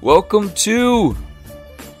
Welcome to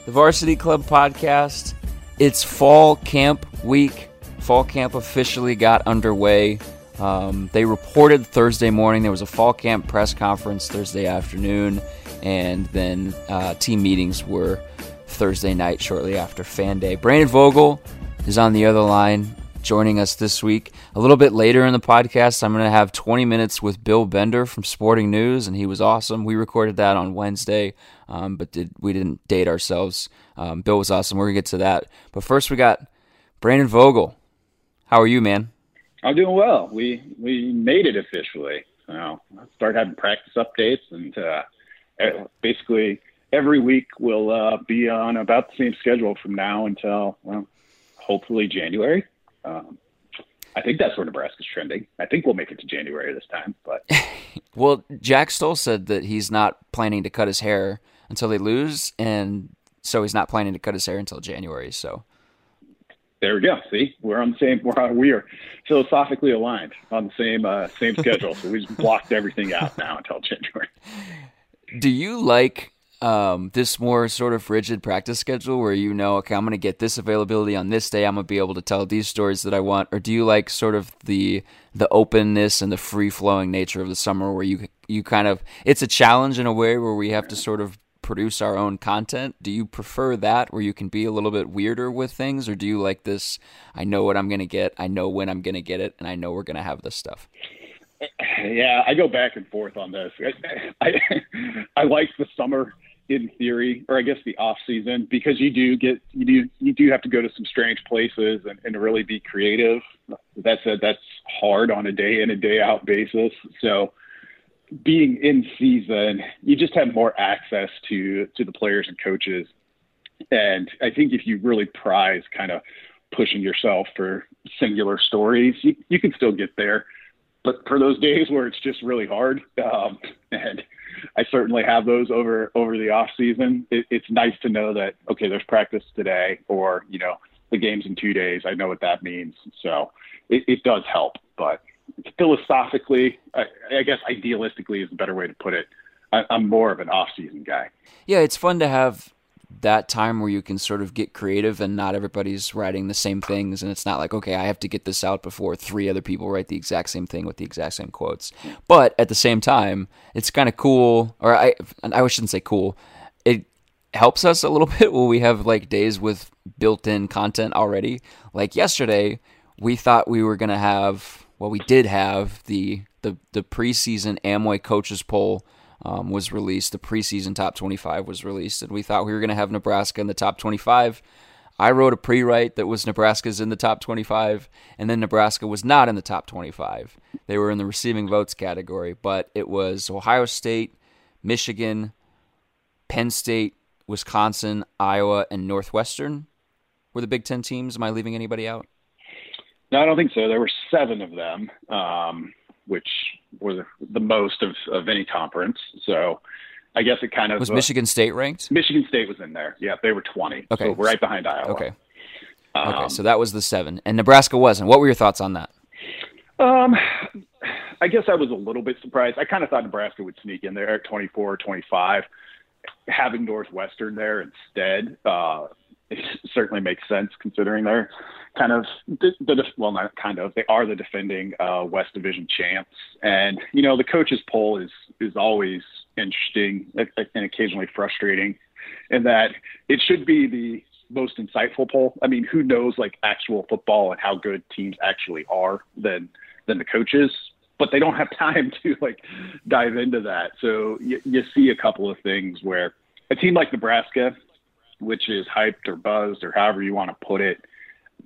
the Varsity Club podcast. It's fall camp week. Fall camp officially got underway. Um, they reported Thursday morning. There was a fall camp press conference Thursday afternoon, and then uh, team meetings were Thursday night shortly after Fan Day. Brandon Vogel is on the other line joining us this week. A little bit later in the podcast, I'm going to have 20 minutes with Bill Bender from Sporting News, and he was awesome. We recorded that on Wednesday, um, but did, we didn't date ourselves. Um, Bill was awesome. We're going to get to that. But first, we got Brandon Vogel. How are you, man? I'm doing well. We we made it officially. So I started having practice updates, and uh, basically every week we'll uh, be on about the same schedule from now until well, hopefully January. Um, I think that's where Nebraska's trending. I think we'll make it to January this time. But well, Jack Stoll said that he's not planning to cut his hair until they lose, and so he's not planning to cut his hair until January. So there we go. See, we're on the same. We're on, we are philosophically aligned on the same uh, same schedule. so we just blocked everything out now until January. Do you like um, this more sort of rigid practice schedule where you know, okay, I'm going to get this availability on this day. I'm going to be able to tell these stories that I want, or do you like sort of the the openness and the free flowing nature of the summer where you you kind of it's a challenge in a way where we have to sort of produce our own content. Do you prefer that where you can be a little bit weirder with things, or do you like this? I know what I'm going to get. I know when I'm going to get it, and I know we're going to have this stuff. Yeah, I go back and forth on this. I, I, I like the summer in theory, or I guess the off season, because you do get you do you do have to go to some strange places and, and really be creative. That said, that's hard on a day in a day out basis. So being in season, you just have more access to to the players and coaches. And I think if you really prize kind of pushing yourself for singular stories, you, you can still get there. But for those days where it's just really hard, um, and I certainly have those over over the off season. It, it's nice to know that okay, there's practice today, or you know, the game's in two days. I know what that means, so it, it does help. But philosophically, I, I, guess idealistically is a better way to put it. I, I'm more of an off season guy. Yeah, it's fun to have that time where you can sort of get creative and not everybody's writing the same things and it's not like okay i have to get this out before three other people write the exact same thing with the exact same quotes. But at the same time it's kind of cool or i i shouldn't say cool. It helps us a little bit when we have like days with built-in content already. Like yesterday we thought we were going to have well we did have the the the preseason amway coaches poll um, was released. The preseason top 25 was released, and we thought we were going to have Nebraska in the top 25. I wrote a pre write that was Nebraska's in the top 25, and then Nebraska was not in the top 25. They were in the receiving votes category, but it was Ohio State, Michigan, Penn State, Wisconsin, Iowa, and Northwestern were the Big Ten teams. Am I leaving anybody out? No, I don't think so. There were seven of them. Um, which were the, the most of, of any conference. So I guess it kind of was uh, Michigan State ranked. Michigan State was in there. Yeah, they were twenty. Okay, so right behind Iowa. Okay. Um, okay, so that was the seven, and Nebraska wasn't. What were your thoughts on that? Um, I guess I was a little bit surprised. I kind of thought Nebraska would sneak in there at 24 or 25. Having Northwestern there instead, uh, it certainly makes sense considering they're kind of the, the well not kind of they are the defending uh, West Division champs, and you know the coaches poll is is always interesting and occasionally frustrating, in that it should be the most insightful poll. I mean, who knows like actual football and how good teams actually are than than the coaches, but they don't have time to like dive into that. So you, you see a couple of things where a team like Nebraska, which is hyped or buzzed or however you want to put it,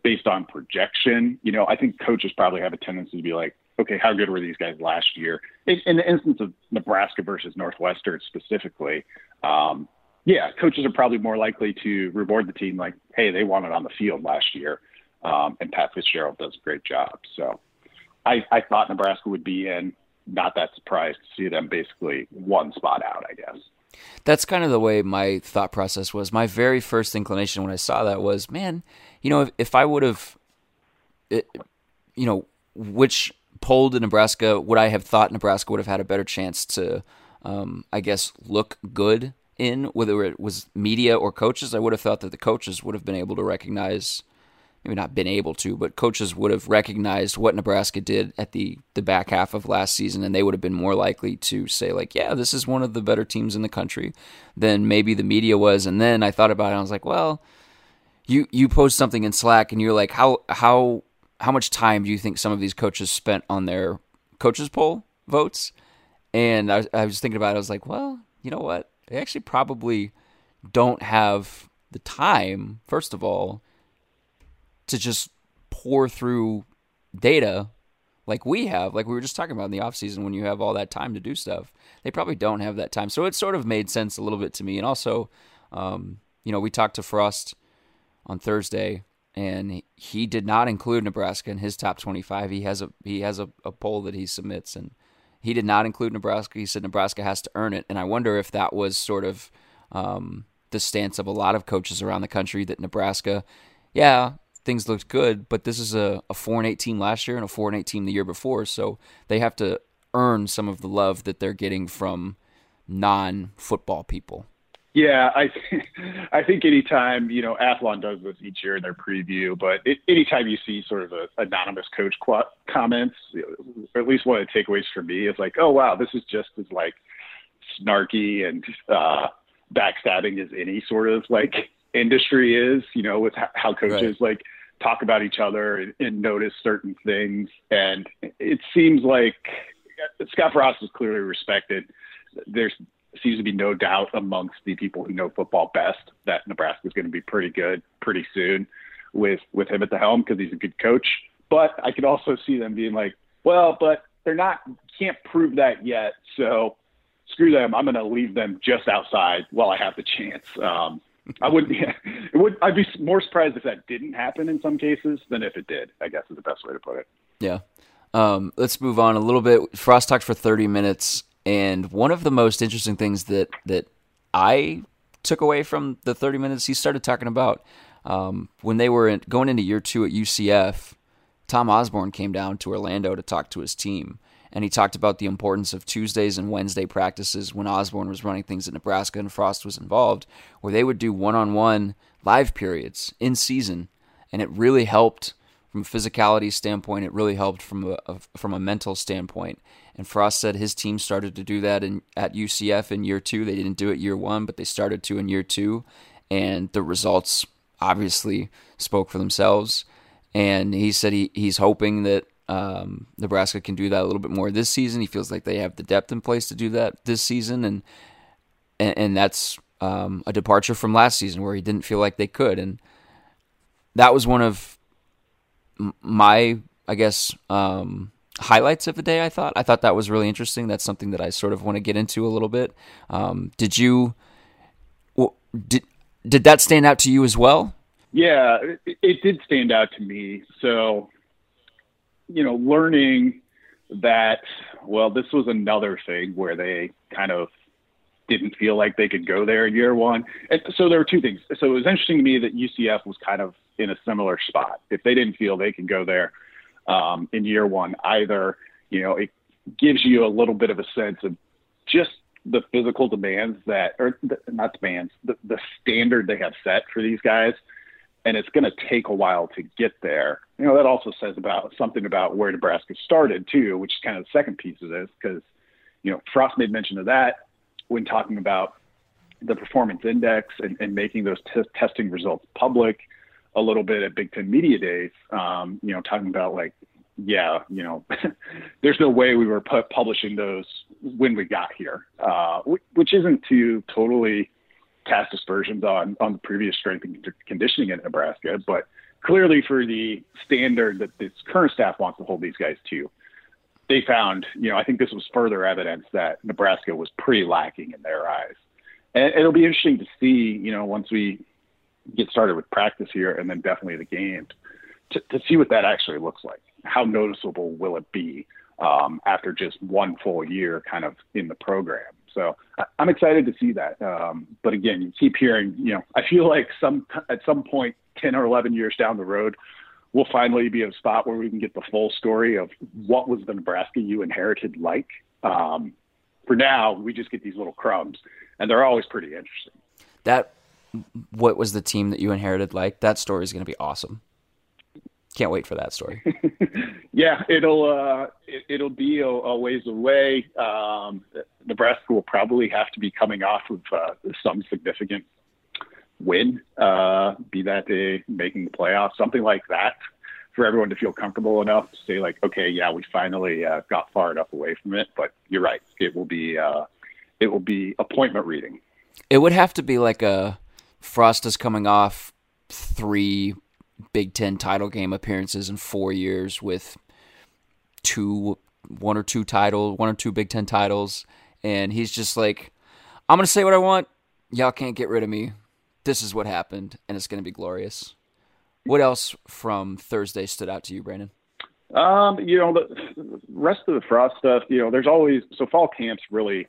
based on projection, you know, I think coaches probably have a tendency to be like, okay, how good were these guys last year? In, in the instance of Nebraska versus Northwestern specifically, um, yeah, coaches are probably more likely to reward the team like, hey, they won it on the field last year, um, and Pat Fitzgerald does a great job. So I, I thought Nebraska would be in. Not that surprised to see them basically one spot out, I guess. That's kind of the way my thought process was. My very first inclination when I saw that was, man, you know, if, if I would have, you know, which poll to Nebraska would I have thought Nebraska would have had a better chance to, um, I guess, look good in, whether it was media or coaches? I would have thought that the coaches would have been able to recognize maybe not been able to, but coaches would have recognized what Nebraska did at the the back half of last season, and they would have been more likely to say like, "Yeah, this is one of the better teams in the country," than maybe the media was. And then I thought about it, and I was like, "Well, you you post something in Slack, and you're like, how how how much time do you think some of these coaches spent on their coaches poll votes?" And I, I was thinking about it. I was like, "Well, you know what? They actually probably don't have the time. First of all." To just pour through data like we have, like we were just talking about in the off season when you have all that time to do stuff. They probably don't have that time. So it sort of made sense a little bit to me. And also, um, you know, we talked to Frost on Thursday and he did not include Nebraska in his top 25. He has a he has a, a poll that he submits and he did not include Nebraska. He said Nebraska has to earn it. And I wonder if that was sort of um, the stance of a lot of coaches around the country that Nebraska, yeah, things looked good, but this is a, a four and eight team last year and a four and eight team the year before, so they have to earn some of the love that they're getting from non football people. Yeah, I I think anytime you know Athlon does this each year in their preview, but it, anytime you see sort of a anonymous coach qu- comments, or at least one of the takeaways for me is like, oh wow, this is just as like snarky and uh, backstabbing as any sort of like industry is, you know, with how coaches right. like talk about each other and, and, notice certain things. And it seems like Scott Frost is clearly respected. There seems to be no doubt amongst the people who know football best that Nebraska is going to be pretty good pretty soon with with him at the helm because he's a good coach. But I could also see them being like, well, but they're not can't prove that yet. So screw them. I'm going to leave them just outside while I have the chance. Um, I wouldn't. Yeah, it would. I'd be more surprised if that didn't happen in some cases than if it did. I guess is the best way to put it. Yeah. Um, let's move on a little bit. Frost talked for thirty minutes, and one of the most interesting things that that I took away from the thirty minutes he started talking about um, when they were in, going into year two at UCF. Tom Osborne came down to Orlando to talk to his team and he talked about the importance of Tuesdays and Wednesday practices when Osborne was running things at Nebraska and Frost was involved, where they would do one-on-one live periods in season, and it really helped from a physicality standpoint. It really helped from a, a from a mental standpoint. And Frost said his team started to do that in at UCF in year two. They didn't do it year one, but they started to in year two, and the results obviously spoke for themselves. And he said he, he's hoping that um, Nebraska can do that a little bit more this season. He feels like they have the depth in place to do that this season, and and, and that's um, a departure from last season where he didn't feel like they could, and that was one of my, I guess, um, highlights of the day. I thought I thought that was really interesting. That's something that I sort of want to get into a little bit. Um, did you? did did that stand out to you as well? Yeah, it, it did stand out to me. So you know, learning that, well, this was another thing where they kind of didn't feel like they could go there in year one. And so there were two things. So it was interesting to me that UCF was kind of in a similar spot. If they didn't feel they could go there um, in year one either, you know, it gives you a little bit of a sense of just the physical demands that, or the, not demands, the, the standard they have set for these guys and it's going to take a while to get there. You know, that also says about something about where Nebraska started too, which is kind of the second piece of this, because you know Frost made mention of that when talking about the performance index and, and making those t- testing results public a little bit at Big Ten Media Days. Um, you know, talking about like, yeah, you know, there's no way we were pu- publishing those when we got here, uh, which isn't to totally cast aspersions on on the previous strength and conditioning in Nebraska, but clearly for the standard that this current staff wants to hold these guys to, they found, you know, I think this was further evidence that Nebraska was pretty lacking in their eyes. And it'll be interesting to see, you know, once we get started with practice here and then definitely the games to, to see what that actually looks like. How noticeable will it be um, after just one full year kind of in the program? So I, I'm excited to see that. Um, but again, you keep hearing, you know, I feel like some at some point, 10 or 11 years down the road, we'll finally be at a spot where we can get the full story of what was the Nebraska you inherited like. Um, for now, we just get these little crumbs, and they're always pretty interesting. That what was the team that you inherited like? That story is going to be awesome. Can't wait for that story. yeah, it'll uh, it, will be a, a, ways away. Um, Nebraska will probably have to be coming off of uh, some significant win, uh, be that a making the playoffs, something like that, for everyone to feel comfortable enough to say like, okay, yeah, we finally uh, got far enough away from it. But you're right, it will be uh, it will be appointment reading. It would have to be like a Frost is coming off three Big Ten title game appearances in four years with two, one or two title, one or two Big Ten titles, and he's just like, I'm gonna say what I want. Y'all can't get rid of me. This is what happened, and it's gonna be glorious. What else from Thursday stood out to you, Brandon? Um, you know, the rest of the Frost stuff. You know, there's always so fall camps really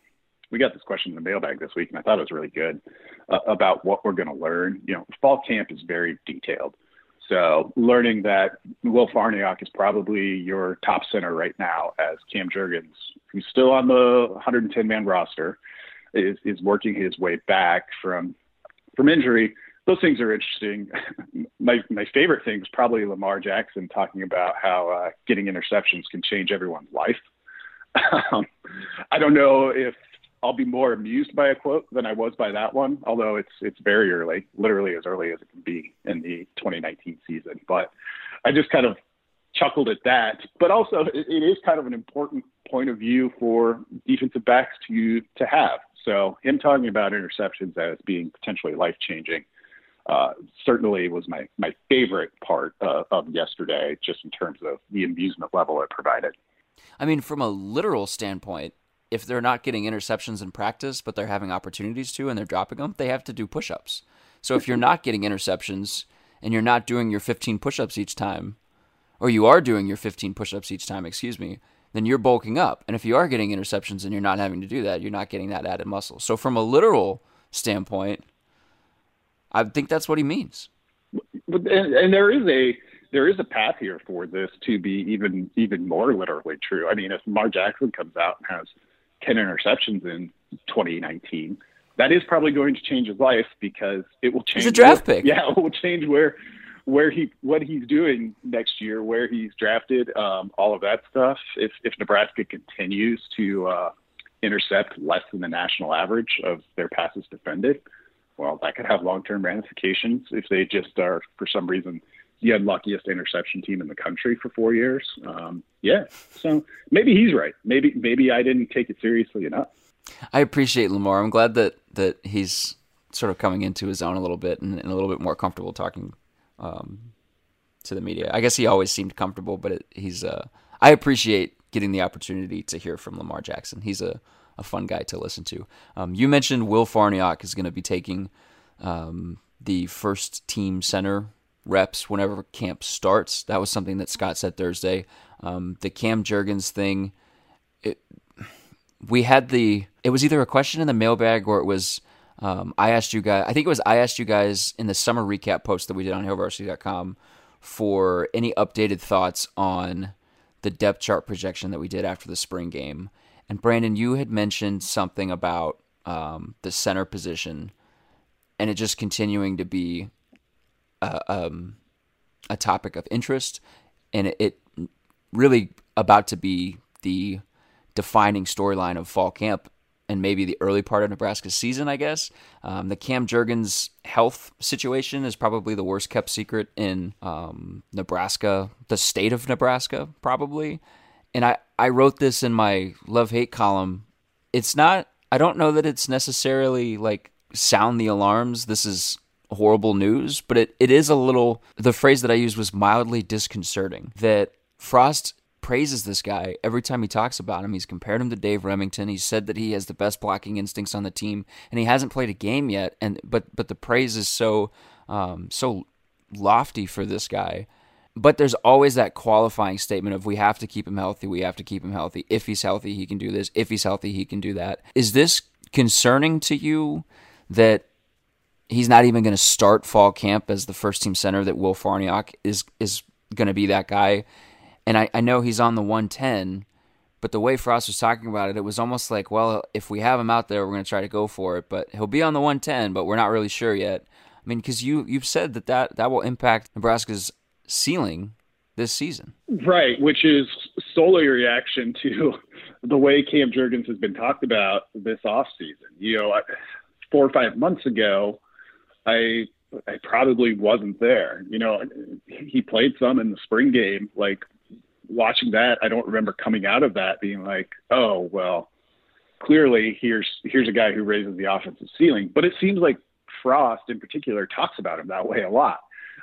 we got this question in the mailbag this week, and I thought it was really good uh, about what we're going to learn. You know, fall camp is very detailed. So learning that Will Farniok is probably your top center right now, as Cam Jurgens, who's still on the 110 man roster, is is working his way back from from injury. Those things are interesting. my my favorite thing is probably Lamar Jackson talking about how uh, getting interceptions can change everyone's life. um, I don't know if I'll be more amused by a quote than I was by that one, although it's it's very early, literally as early as it can be in the 2019 season. But I just kind of chuckled at that. But also, it, it is kind of an important point of view for defensive backs to to have. So him talking about interceptions as being potentially life changing uh, certainly was my my favorite part uh, of yesterday, just in terms of the amusement level it provided. I mean, from a literal standpoint, if they're not getting interceptions in practice, but they're having opportunities to and they're dropping them, they have to do push ups. So if you're not getting interceptions and you're not doing your 15 push ups each time, or you are doing your 15 push ups each time, excuse me, then you're bulking up. And if you are getting interceptions and you're not having to do that, you're not getting that added muscle. So from a literal standpoint, I think that's what he means. And, and there is a there is a path here for this to be even even more literally true. I mean, if Mar Jackson comes out and has 10 interceptions in 2019, that is probably going to change his life because it will change. He's a draft where, pick. Yeah, it will change where where he what he's doing next year, where he's drafted, um, all of that stuff. If if Nebraska continues to uh, intercept less than the national average of their passes defended, well, that could have long term ramifications if they just are for some reason the unluckiest interception team in the country for four years. Um, yeah, so maybe he's right. Maybe maybe I didn't take it seriously enough. I appreciate Lamar. I'm glad that that he's sort of coming into his own a little bit and, and a little bit more comfortable talking um, to the media. I guess he always seemed comfortable, but it, he's. Uh, I appreciate getting the opportunity to hear from Lamar Jackson. He's a, a fun guy to listen to. Um, you mentioned Will Farniok is going to be taking um, the first team center reps whenever camp starts. That was something that Scott said Thursday. Um, the Cam Jurgens thing, it, we had the, it was either a question in the mailbag or it was, um, I asked you guys, I think it was I asked you guys in the summer recap post that we did on HailVarsity.com for any updated thoughts on the depth chart projection that we did after the spring game. And Brandon, you had mentioned something about um, the center position and it just continuing to be um, a topic of interest, and it, it really about to be the defining storyline of fall camp and maybe the early part of Nebraska's season, I guess. Um, the Cam Jurgens health situation is probably the worst kept secret in um, Nebraska, the state of Nebraska, probably. And I, I wrote this in my love hate column. It's not, I don't know that it's necessarily like sound the alarms. This is horrible news, but it, it is a little, the phrase that I used was mildly disconcerting that Frost praises this guy every time he talks about him. He's compared him to Dave Rimington. He said that he has the best blocking instincts on the team, and he hasn't played a game yet. And but but the praise is so um, so lofty for this guy. But there's always that qualifying statement of we have to keep him healthy. We have to keep him healthy. If he's healthy, he can do this. If he's healthy, he can do that. Is this concerning to you that he's not even going to start fall camp as the first team center? That Will Farniok is is going to be that guy? And I, I know he's on the 110, but the way Frost was talking about it, it was almost like, well, if we have him out there, we're going to try to go for it. But he'll be on the 110, but we're not really sure yet. I mean, because you you've said that, that that will impact Nebraska's ceiling this season. Right, which is solely a reaction to the way Cam Jurgens has been talked about this offseason. You know, four or five months ago, I I probably wasn't there. You know, he played some in the spring game. Like watching that, I don't remember coming out of that being like, oh well, clearly here's here's a guy who raises the offensive ceiling. But it seems like Frost in particular talks about him that way a lot.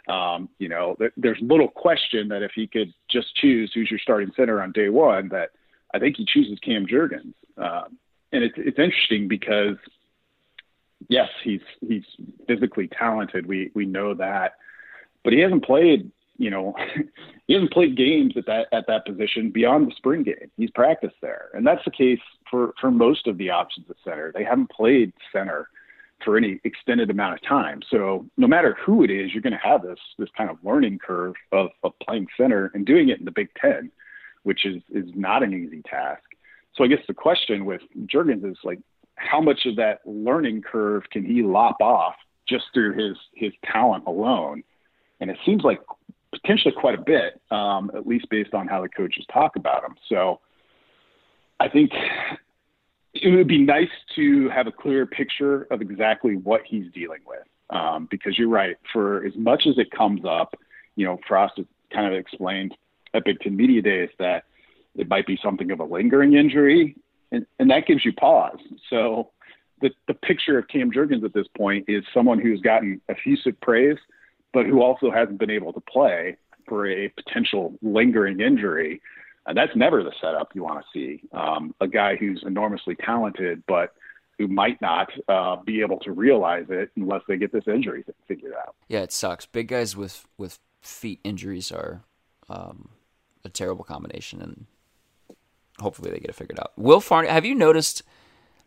Um, you know, th- there's little question that if he could just choose who's your starting center on day one, that I think he chooses Cam Jurgens. Um, and it's it's interesting because yes, he's he's physically talented. We we know that, but he hasn't played. You know, he hasn't played games at that at that position beyond the spring game. He's practiced there, and that's the case for for most of the options at center. They haven't played center for any extended amount of time. So no matter who it is, you're going to have this this kind of learning curve of of playing center and doing it in the Big Ten, which is is not an easy task. So I guess the question with Jurgens is like, how much of that learning curve can he lop off just through his his talent alone? And it seems like potentially quite a bit, um, at least based on how the coaches talk about him. So I think it would be nice to have a clear picture of exactly what he's dealing with. Um, because you're right, for as much as it comes up, you know, Frost has kind of explained at Big Ten Media Days that it might be something of a lingering injury and, and that gives you pause. So the, the picture of Cam Jurgens at this point is someone who's gotten effusive praise, but who also hasn't been able to play for a potential lingering injury. And that's never the setup you want to see. Um, a guy who's enormously talented, but who might not uh, be able to realize it unless they get this injury figured out. Yeah, it sucks. Big guys with with feet injuries are um, a terrible combination, and hopefully they get it figured out. Will Farniok, have you noticed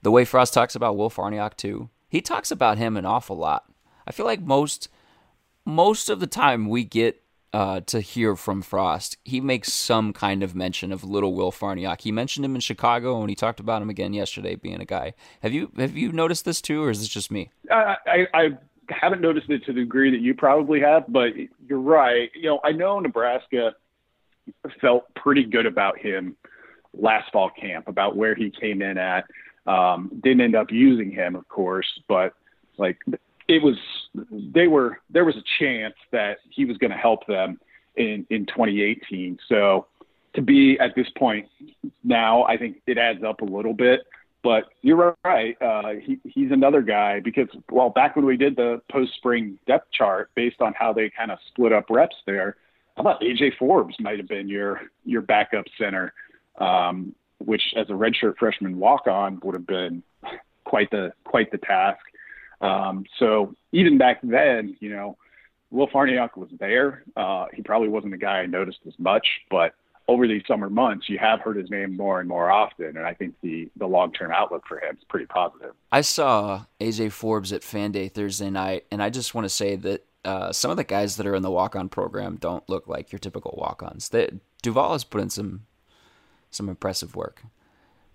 the way Frost talks about Will Farniok too? He talks about him an awful lot. I feel like most most of the time we get uh, to hear from Frost, he makes some kind of mention of little Will Farniok. He mentioned him in Chicago, and he talked about him again yesterday, being a guy. Have you have you noticed this too, or is this just me? I, I, I haven't noticed it to the degree that you probably have, but you're right. You know, I know Nebraska felt pretty good about him last fall camp about where he came in at. Um, didn't end up using him, of course, but like it was, they were there was a chance that he was going to help them in in 2018. So to be at this point now, I think it adds up a little bit. But you're right. Uh, he, he's another guy because, well, back when we did the post spring depth chart based on how they kind of split up reps there, I thought AJ Forbes might have been your your backup center um, which as a redshirt freshman walk on would have been quite the quite the task. Um, so even back then, you know, Will Farniok was there. Uh, he probably wasn't the guy I noticed as much, but over these summer months, you have heard his name more and more often, and I think the the long term outlook for him is pretty positive. I saw AJ Forbes at Fan Day Thursday night, and I just want to say that uh, some of the guys that are in the walk on program don't look like your typical walk ons. Duval has put in some some impressive work.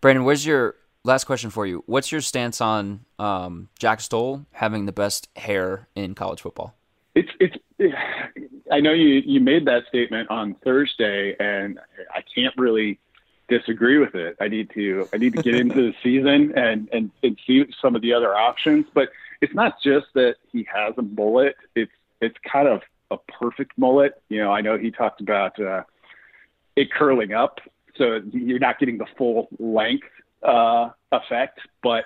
Brandon, where's your last question for you? What's your stance on um, Jack Stoll having the best hair in college football? It's it's. I know you you made that statement on Thursday, and I can't really disagree with it. I need to I need to get into the season and, and and see some of the other options. But it's not just that he has a mullet. It's it's kind of a perfect mullet. You know, I know he talked about uh, it curling up so you're not getting the full length uh, effect, but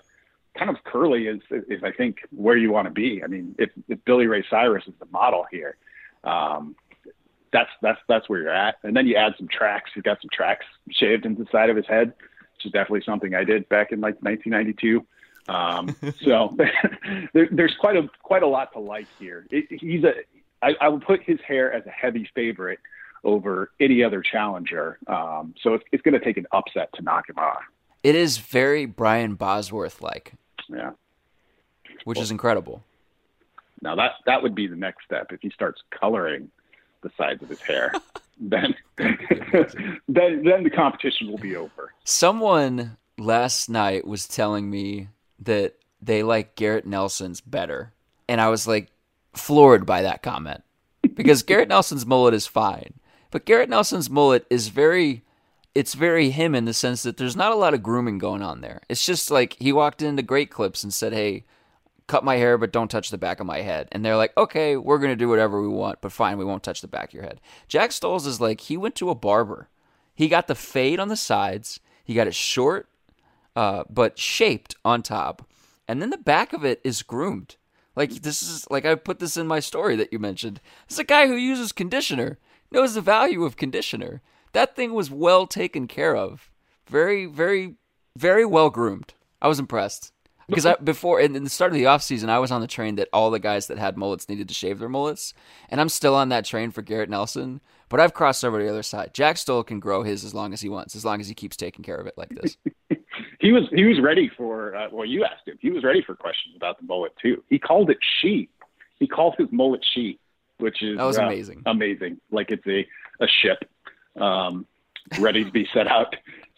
kind of curly is, is I think where you want to be. I mean, if, if Billy Ray Cyrus is the model here, um, that's that's that's where you're at. And then you add some tracks. He's got some tracks shaved into the side of his head, which is definitely something I did back in like 1992. Um, so there, there's quite a quite a lot to like here. It, he's a I, I would put his hair as a heavy favorite over any other challenger. Um, so it's, it's going to take an upset to knock him off. It is very Brian Bosworth like. Yeah. Which well, is incredible. Now that that would be the next step if he starts coloring the sides of his hair. then then then the competition will be over. Someone last night was telling me that they like Garrett Nelson's better. And I was like floored by that comment. Because Garrett Nelson's mullet is fine. But Garrett Nelson's mullet is very it's very him in the sense that there's not a lot of grooming going on there. It's just like he walked into Great Clips and said, "Hey, cut my hair, but don't touch the back of my head." And they're like, "Okay, we're gonna do whatever we want, but fine, we won't touch the back of your head." Jack Stoll's is like he went to a barber. He got the fade on the sides. He got it short, uh, but shaped on top, and then the back of it is groomed. Like this is like I put this in my story that you mentioned. It's a guy who uses conditioner, knows the value of conditioner that thing was well taken care of. Very, very, very well groomed. I was impressed. Because I, before, in, in the start of the off season, I was on the train that all the guys that had mullets needed to shave their mullets, and I'm still on that train for Garrett Nelson. But I've crossed over to the other side. Jack Stoll can grow his as long as he wants, as long as he keeps taking care of it like this. he was he was ready for uh, well, you asked him. He was ready for questions about the mullet too. He called it she. He called his mullet she, which is that was uh, amazing. Amazing, like it's a a ship um, ready to be set out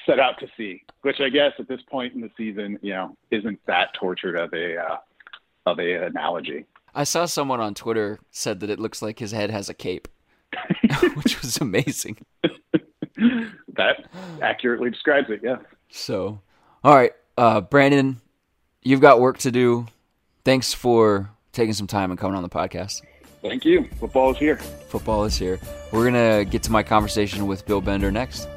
set out to sea. Which I guess at this point in the season, you know, isn't that tortured of a uh, of a analogy. I saw someone on Twitter said that it looks like his head has a cape, which was amazing. that accurately describes it. Yeah. So, all right, uh, Brandon, you've got work to do. Thanks for taking some time and coming on the podcast. Thank you. Football is here. Football is here. We're going to get to my conversation with Bill Bender next.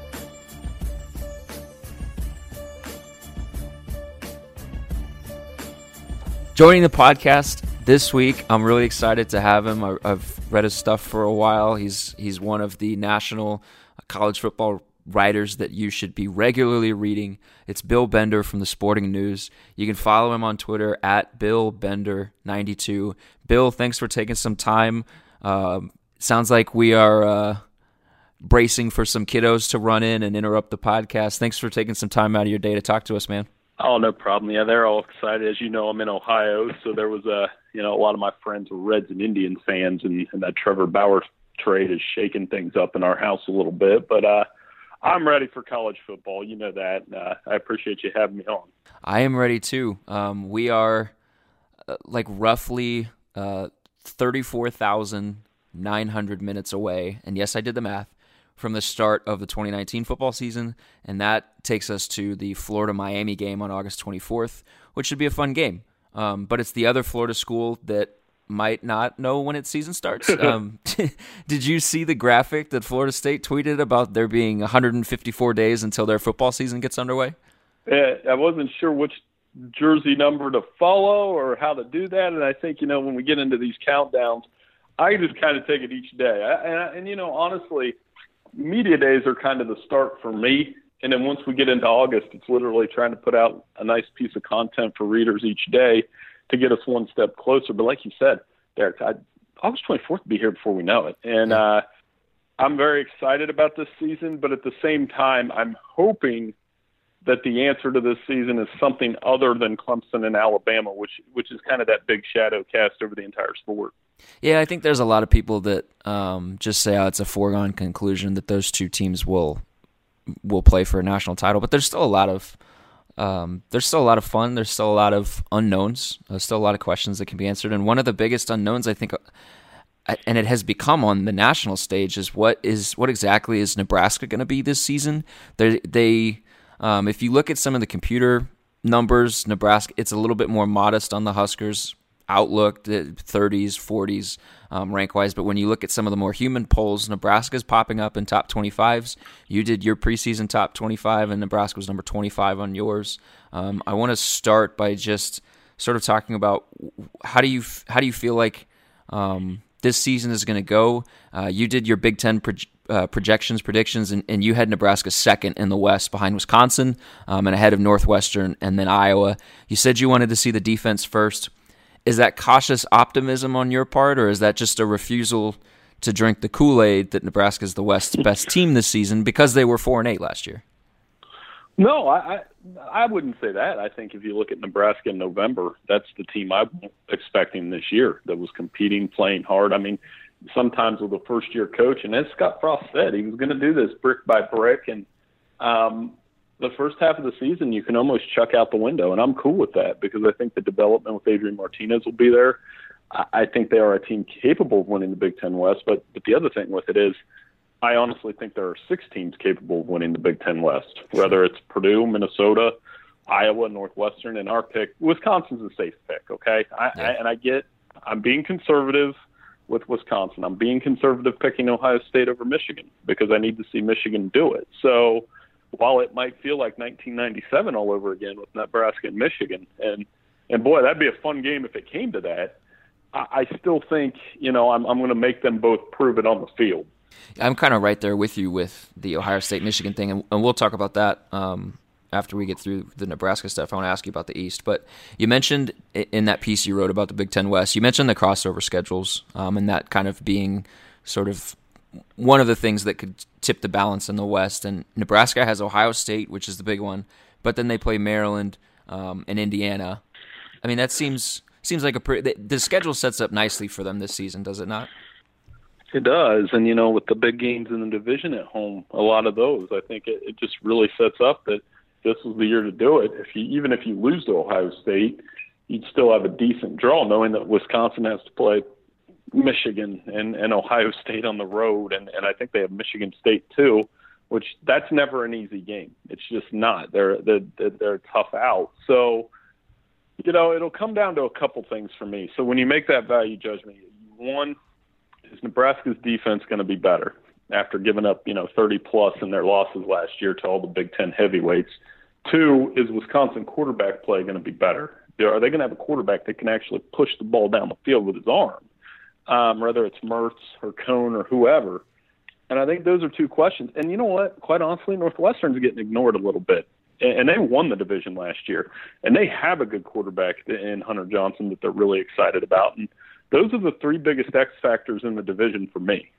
Joining the podcast this week, I'm really excited to have him. I've read his stuff for a while. He's he's one of the national college football writers that you should be regularly reading. It's Bill Bender from the Sporting News. You can follow him on Twitter at Bill Bender92. Bill, thanks for taking some time. Uh, sounds like we are uh, bracing for some kiddos to run in and interrupt the podcast. Thanks for taking some time out of your day to talk to us, man. Oh, no problem. Yeah, they're all excited. As you know, I'm in Ohio, so there was a you know a lot of my friends were Reds and Indians fans, and, and that Trevor Bauer trade has shaken things up in our house a little bit. But uh, I'm ready for college football. You know that. Uh, I appreciate you having me on. I am ready too. Um, we are uh, like roughly uh, 34,900 minutes away. And yes, I did the math from the start of the 2019 football season. And that takes us to the Florida Miami game on August 24th, which should be a fun game. Um, but it's the other Florida school that might not know when its season starts. Um, did you see the graphic that Florida State tweeted about there being 154 days until their football season gets underway? Uh, I wasn't sure which jersey number to follow or how to do that, and I think you know when we get into these countdowns, I just kind of take it each day. I, and, and you know, honestly, media days are kind of the start for me. And then once we get into August, it's literally trying to put out a nice piece of content for readers each day to get us one step closer. But like you said, Derek, I, August 24th will be here before we know it. And uh, I'm very excited about this season, but at the same time, I'm hoping that the answer to this season is something other than Clemson and Alabama, which which is kind of that big shadow cast over the entire sport. Yeah, I think there's a lot of people that um, just say, "Oh, it's a foregone conclusion that those two teams will will play for a national title," but there's still a lot of um, there's still a lot of fun. There's still a lot of unknowns. There's still a lot of questions that can be answered. And one of the biggest unknowns, I think, uh, and it has become on the national stage, is what is what exactly is Nebraska going to be this season? They, they um, if you look at some of the computer numbers, Nebraska, it's a little bit more modest on the Huskers outlook, the 30s, 40s um, rank wise. But when you look at some of the more human polls, Nebraska's popping up in top 25s. You did your preseason top 25, and Nebraska was number 25 on yours. Um, I want to start by just sort of talking about how do you how do you feel like um, this season is going to go. Uh, you did your Big Ten pro- uh, projections, predictions, and, and, you had Nebraska second in the West behind Wisconsin um, and ahead of Northwestern and then Iowa. You said you wanted to see the defense first. Is that cautious optimism on your part, or is that just a refusal to drink the Kool Aid that Nebraska is the West's best team this season because they were four and eight last year? No, I, I I wouldn't say that. I think if you look at Nebraska in November, that's the team I'm expecting this year that was competing, playing hard. I mean, sometimes with a first year coach, and as Scott Frost said, he was going to do this brick by brick, and um, the first half of the season you can almost chuck out the window, and I'm cool with that because I think the development with Adrian Martinez will be there. I think they are a team capable of winning the Big Ten West, but but the other thing with it is I honestly think there are six teams capable of winning the Big Ten West, whether it's Purdue, Minnesota, Iowa, Northwestern, and our pick. Wisconsin's a safe pick, okay? I, yeah. I, and I get I'm being conservative with Wisconsin. I'm being conservative picking Ohio State over Michigan because I need to see Michigan do it. So while it might feel like 1997 all over again with Nebraska and Michigan, and and boy, that'd be a fun game if it came to that. I, I still think you know I'm I'm going to make them both prove it on the field. I'm kind of right there with you with the Ohio State Michigan thing, and, and we'll talk about that um, after we get through the Nebraska stuff. I want to ask you about the East, but you mentioned in that piece you wrote about the Big Ten West, you mentioned the crossover schedules um, and that kind of being sort of one of the things that could tip the balance in the West. And Nebraska has Ohio State, which is the big one, but then they play Maryland um, and Indiana. I mean, that seems seems like a pretty. The, schedule sets up nicely for them this season, does it not? It does, and you know, with the big games in the division at home, a lot of those, I think it, it just really sets up that this is the year to do it. If you even if you lose to Ohio State, you'd still have a decent draw, knowing that Wisconsin has to play Michigan and, and Ohio State on the road, and, and I think they have Michigan State too, which that's never an easy game. It's just not. They're they're they're tough out. So, you know, it'll come down to a couple things for me. So when you make that value judgment, one is Nebraska's defense going to be better after giving up, you know, 30 plus in their losses last year to all the Big Ten heavyweights? Two, is Wisconsin quarterback play going to be better? Are they going to have a quarterback that can actually push the ball down the field with his arm, um, whether it's Mertz or Coan or whoever? And I think those are two questions. And you know what? Quite honestly, Northwestern's getting ignored a little bit. And they won the division last year. And they have a good quarterback in Hunter Johnson that they're really excited about. And those are the three biggest X factors in the division for me.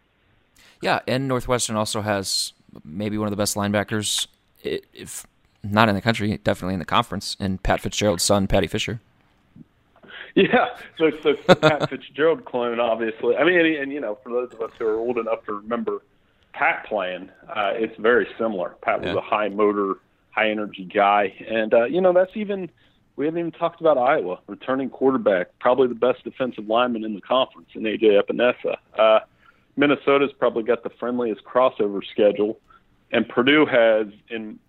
Yeah, and Northwestern also has maybe one of the best linebackers, if not in the country, definitely in the conference, and Pat Fitzgerald's son, Paddy Fisher. Yeah, the, the, the Pat Fitzgerald clone, obviously. I mean, and, and, you know, for those of us who are old enough to remember Pat playing, uh, it's very similar. Pat was a high motor, high energy guy, and uh, you know that's even we haven't even talked about Iowa, returning quarterback, probably the best defensive lineman in the conference in AJ Epenesa. Uh, Minnesota's probably got the friendliest crossover schedule, and Purdue has in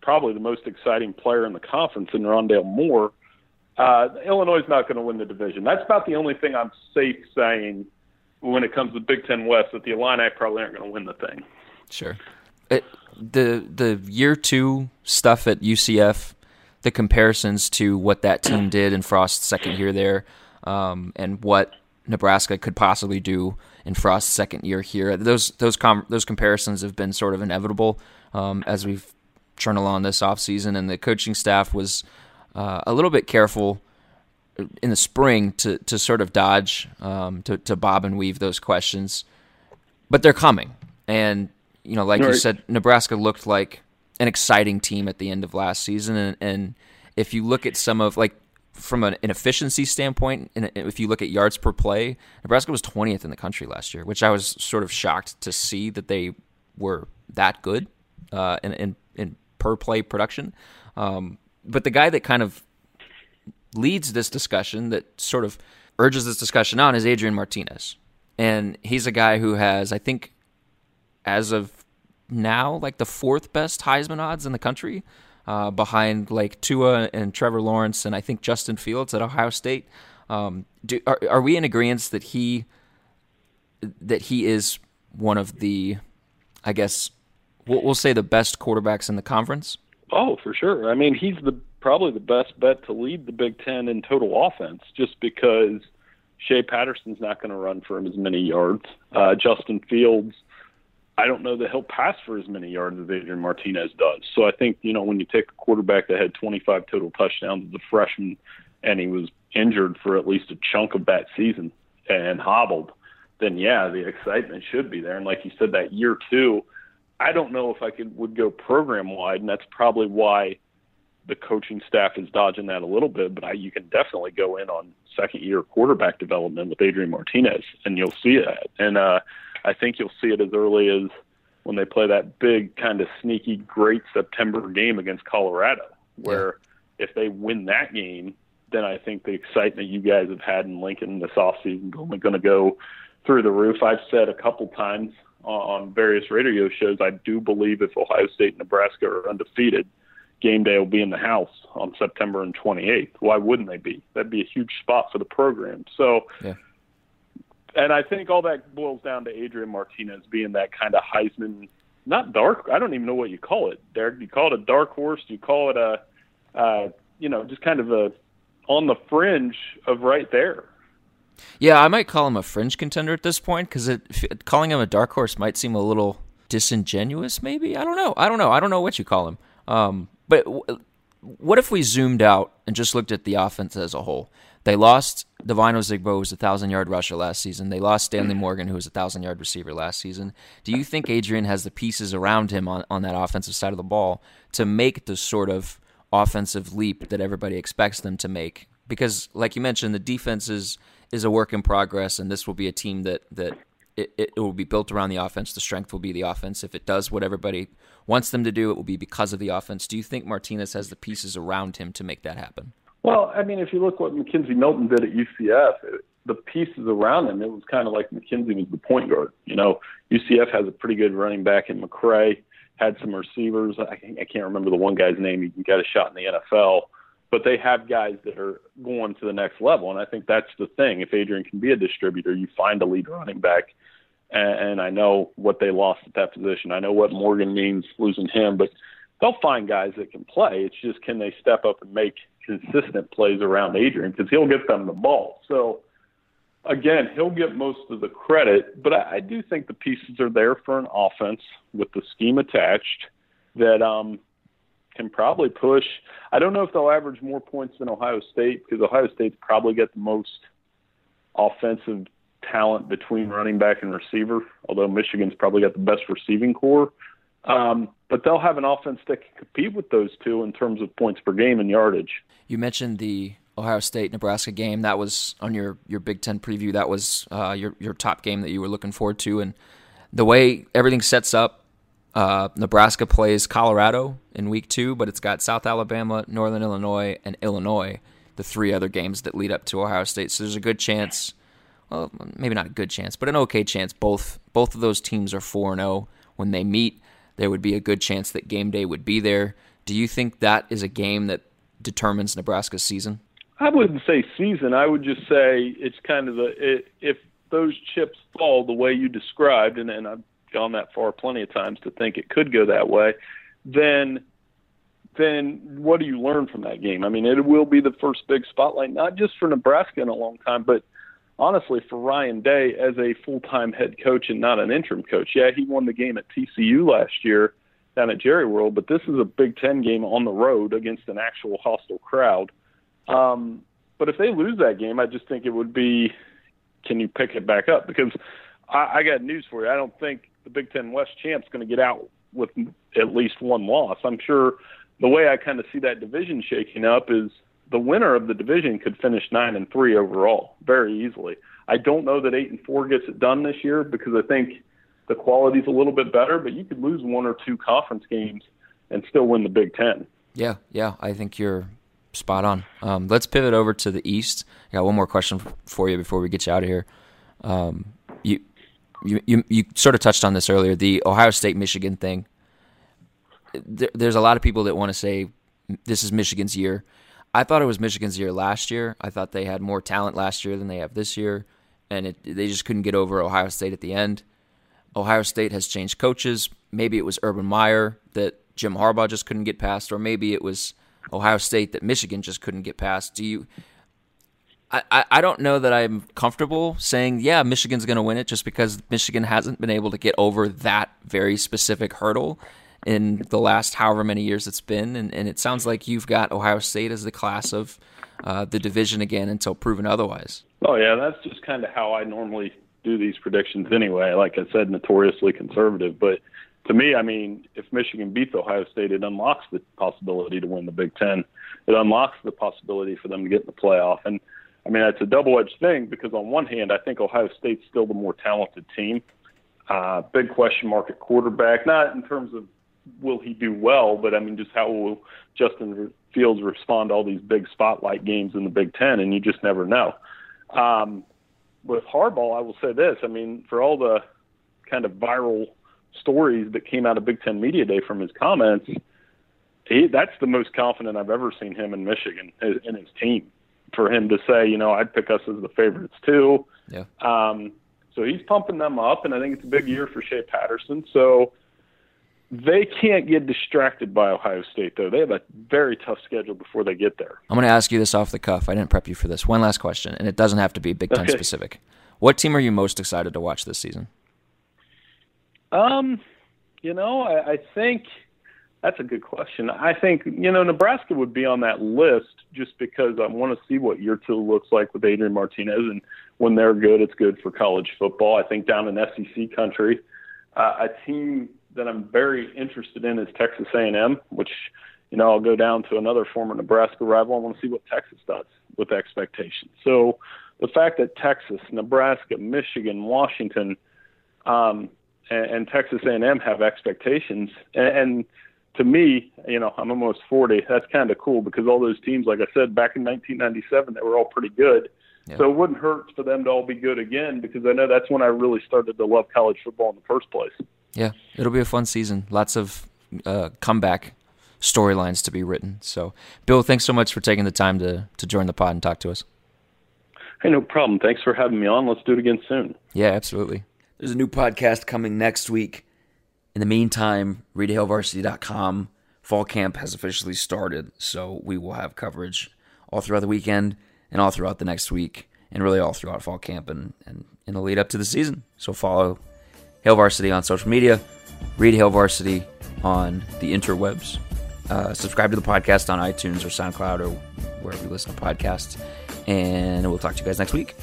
probably the most exciting player in the conference in Rondale Moore. Uh, Illinois is not going to win the division. That's about the only thing I'm safe saying when it comes to Big Ten West that the Illini probably aren't going to win the thing. Sure. It, the the year two stuff at UCF the comparisons to what that team did in Frost's second year there, um, and what Nebraska could possibly do in Frost's second year here. Those those com- those comparisons have been sort of inevitable um, as we've churned along this offseason, and the coaching staff was uh, a little bit careful in the spring to to sort of dodge um, to to bob and weave those questions, but they're coming, and you know, like right. you said, Nebraska looked like an exciting team at the end of last season. And, and if you look at some of like from an, efficiency standpoint, and if you look at yards per play, Nebraska was 20th in the country last year, which I was sort of shocked to see that they were that good uh, in, in, in per play production. Um, but the guy that kind of leads this discussion, that sort of urges this discussion on, is Adrian Martinez. And he's a guy who has, I think, as of now like the fourth best Heisman odds in the country, uh, behind like Tua and Trevor Lawrence and I think Justin Fields at Ohio State. Um, do, are, are we in agreement that he that he is one of the, I guess, we'll, we'll say the best quarterbacks in the conference? Oh, for sure. I mean, he's the probably the best bet to lead the Big Ten in total offense, just because Shea Patterson's not going to run for as many yards. Uh, Justin Fields, I don't know that he'll pass for as many yards as Adrian Martinez does. So I think, you know, when you take a quarterback that had 25 total touchdowns as a freshman and he was injured for at least a chunk of that season and hobbled, then yeah, the excitement should be there. And like you said, that year two, I don't know if I could would go program wide, and that's probably why the coaching staff is dodging that a little bit. But I, you can definitely go in on second year quarterback development with Adrian Martinez, and you'll see that. And uh, I think you'll see it as early as when they play that big kind of sneaky great September game against Colorado, where yeah. if they win that game, then I think the excitement you guys have had in Lincoln this offseason is only going to go through the roof. I've said a couple times on various radio shows, I do believe if Ohio State and Nebraska are undefeated, game day will be in the house on September and 28th. Why wouldn't they be? That'd be a huge spot for the program. So, yeah. and I think all that boils down to Adrian Martinez being that kind of Heisman, not dark. I don't even know what you call it, Derek. Do you call it a dark horse? Do you call it a, uh, you know, just kind of a on the fringe of right there? Yeah, I might call him a fringe contender at this point because calling him a dark horse might seem a little disingenuous. Maybe I don't know. I don't know. I don't know what you call him. Um, but w- what if we zoomed out and just looked at the offense as a whole? They lost Devine Ozigbo, who was a thousand yard rusher last season. They lost Stanley Morgan, who was a thousand yard receiver last season. Do you think Adrian has the pieces around him on, on that offensive side of the ball to make the sort of offensive leap that everybody expects them to make? Because, like you mentioned, the defense is is a work in progress, and this will be a team that that it, it, will be built around the offense. The strength will be the offense. If it does what everybody wants them to do, it will be because of the offense. Do you think Martinez has the pieces around him to make that happen? Well, I mean, if you look what McKenzie Milton did at UCF, it, the pieces around him, it was kind of like McKenzie was the point guard. You know, UCF has a pretty good running back in McCrae, had some receivers. I, I can't remember the one guy's name. He got a shot in the NFL but they have guys that are going to the next level. And I think that's the thing. If Adrian can be a distributor, you find a lead running back. And, and I know what they lost at that position. I know what Morgan means losing him, but they'll find guys that can play. It's just can they step up and make consistent plays around Adrian because he'll get them the ball. So again, he'll get most of the credit, but I, I do think the pieces are there for an offense with the scheme attached that um, can probably push. I don't know if they'll average more points than Ohio State because Ohio State's probably got the most offensive talent between running back and receiver, although Michigan's probably got the best receiving corps. Um, but they'll have an offense that can compete with those two in terms of points per game and yardage. You mentioned the Ohio State Nebraska game. That was on your, your Big Ten preview. That was uh, your your top game that you were looking forward to, and the way everything sets up uh, Nebraska plays Colorado in week two, but it's got South Alabama, Northern Illinois, and Illinois, the three other games that lead up to Ohio State. So there's a good chance, well, maybe not a good chance, but an okay chance. Both both of those teams are four and zero oh. when they meet. There would be a good chance that game day would be there. Do you think that is a game that determines Nebraska's season? I wouldn't say season. I would just say it's kind of the it, if those chips fall the way you described, and, and I'm gone that far plenty of times to think it could go that way, then then what do you learn from that game? I mean, it will be the first big spotlight, not just for Nebraska in a long time, but honestly for Ryan Day as a full time head coach and not an interim coach. Yeah, he won the game at TCU last year down at Jerry World, but this is a Big Ten game on the road against an actual hostile crowd. Um, but if they lose that game, I just think it would be can you pick it back up? Because I, I got news for you. I don't think the Big Ten West champ's going to get out with at least one loss. I'm sure the way I kind of see that division shaking up is the winner of the division could finish nine and three overall very easily. I don't know that eight and four gets it done this year because I think the quality's a little bit better, but you could lose one or two conference games and still win the Big Ten. Yeah, yeah, I think you're spot on. Um, let's pivot over to the East. I got one more question for you before we get you out of here. Um, you you, you, you sort of touched on this earlier the Ohio State Michigan thing. There, there's a lot of people that want to say this is Michigan's year. I thought it was Michigan's year last year. I thought they had more talent last year than they have this year, and it, they just couldn't get over Ohio State at the end. Ohio State has changed coaches. Maybe it was Urban Meyer that Jim Harbaugh just couldn't get past, or maybe it was Ohio State that Michigan just couldn't get past. Do you I, I don't know that I'm comfortable saying, yeah, Michigan's going to win it just because Michigan hasn't been able to get over that very specific hurdle in the last however many years it's been. And, and it sounds like you've got Ohio State as the class of uh, the division again until proven otherwise. Oh, yeah, that's just kind of how I normally do these predictions anyway. Like I said, notoriously conservative. But to me, I mean, if Michigan beats Ohio State, it unlocks the possibility to win the Big Ten. It unlocks the possibility for them to get in the playoff. And I mean, it's a double-edged thing because on one hand, I think Ohio State's still the more talented team. Uh, big question mark at quarterback, not in terms of will he do well, but I mean just how will Justin Fields respond to all these big spotlight games in the Big Ten, and you just never know. Um, with Harbaugh, I will say this: I mean, for all the kind of viral stories that came out of Big Ten media day from his comments, he, that's the most confident I've ever seen him in Michigan in his team for him to say, you know, I'd pick us as the favorites too. Yeah. Um, so he's pumping them up, and I think it's a big year for Shea Patterson. So they can't get distracted by Ohio State, though. They have a very tough schedule before they get there. I'm going to ask you this off the cuff. I didn't prep you for this. One last question, and it doesn't have to be Big Ten Okay. specific. What team are you most excited to watch this season? Um, you know, I, I think that's a good question. I think you know Nebraska would be on that list just because I want to see what year two looks like with Adrian Martinez, and when they're good, it's good for college football. I think down in SEC country, uh, a team that I'm very interested in is Texas A&M, which you know I'll go down to another former Nebraska rival. I want to see what Texas does with expectations. So the fact that Texas, Nebraska, Michigan, Washington, um, and, and Texas A&M have expectations, and, and to me, you know, I'm almost 40. That's kind of cool because all those teams, like I said, back in 1997, they were all pretty good. Yeah. So it wouldn't hurt for them to all be good again because I know that's when I really started to love college football in the first place. Yeah, it'll be a fun season. Lots of uh, comeback storylines to be written. So, Bill, thanks so much for taking the time to to join the pod and talk to us. Hey, no problem. Thanks for having me on. Let's do it again soon. Yeah, absolutely. There's a new podcast coming next week. In the meantime, readhailvarsity.com fall camp has officially started, so we will have coverage all throughout the weekend and all throughout the next week, and really all throughout fall camp and, and in the lead up to the season. So follow Hail Varsity on social media, read Hail Varsity on the interwebs, uh, subscribe to the podcast on iTunes or SoundCloud or wherever you listen to podcasts, and we'll talk to you guys next week.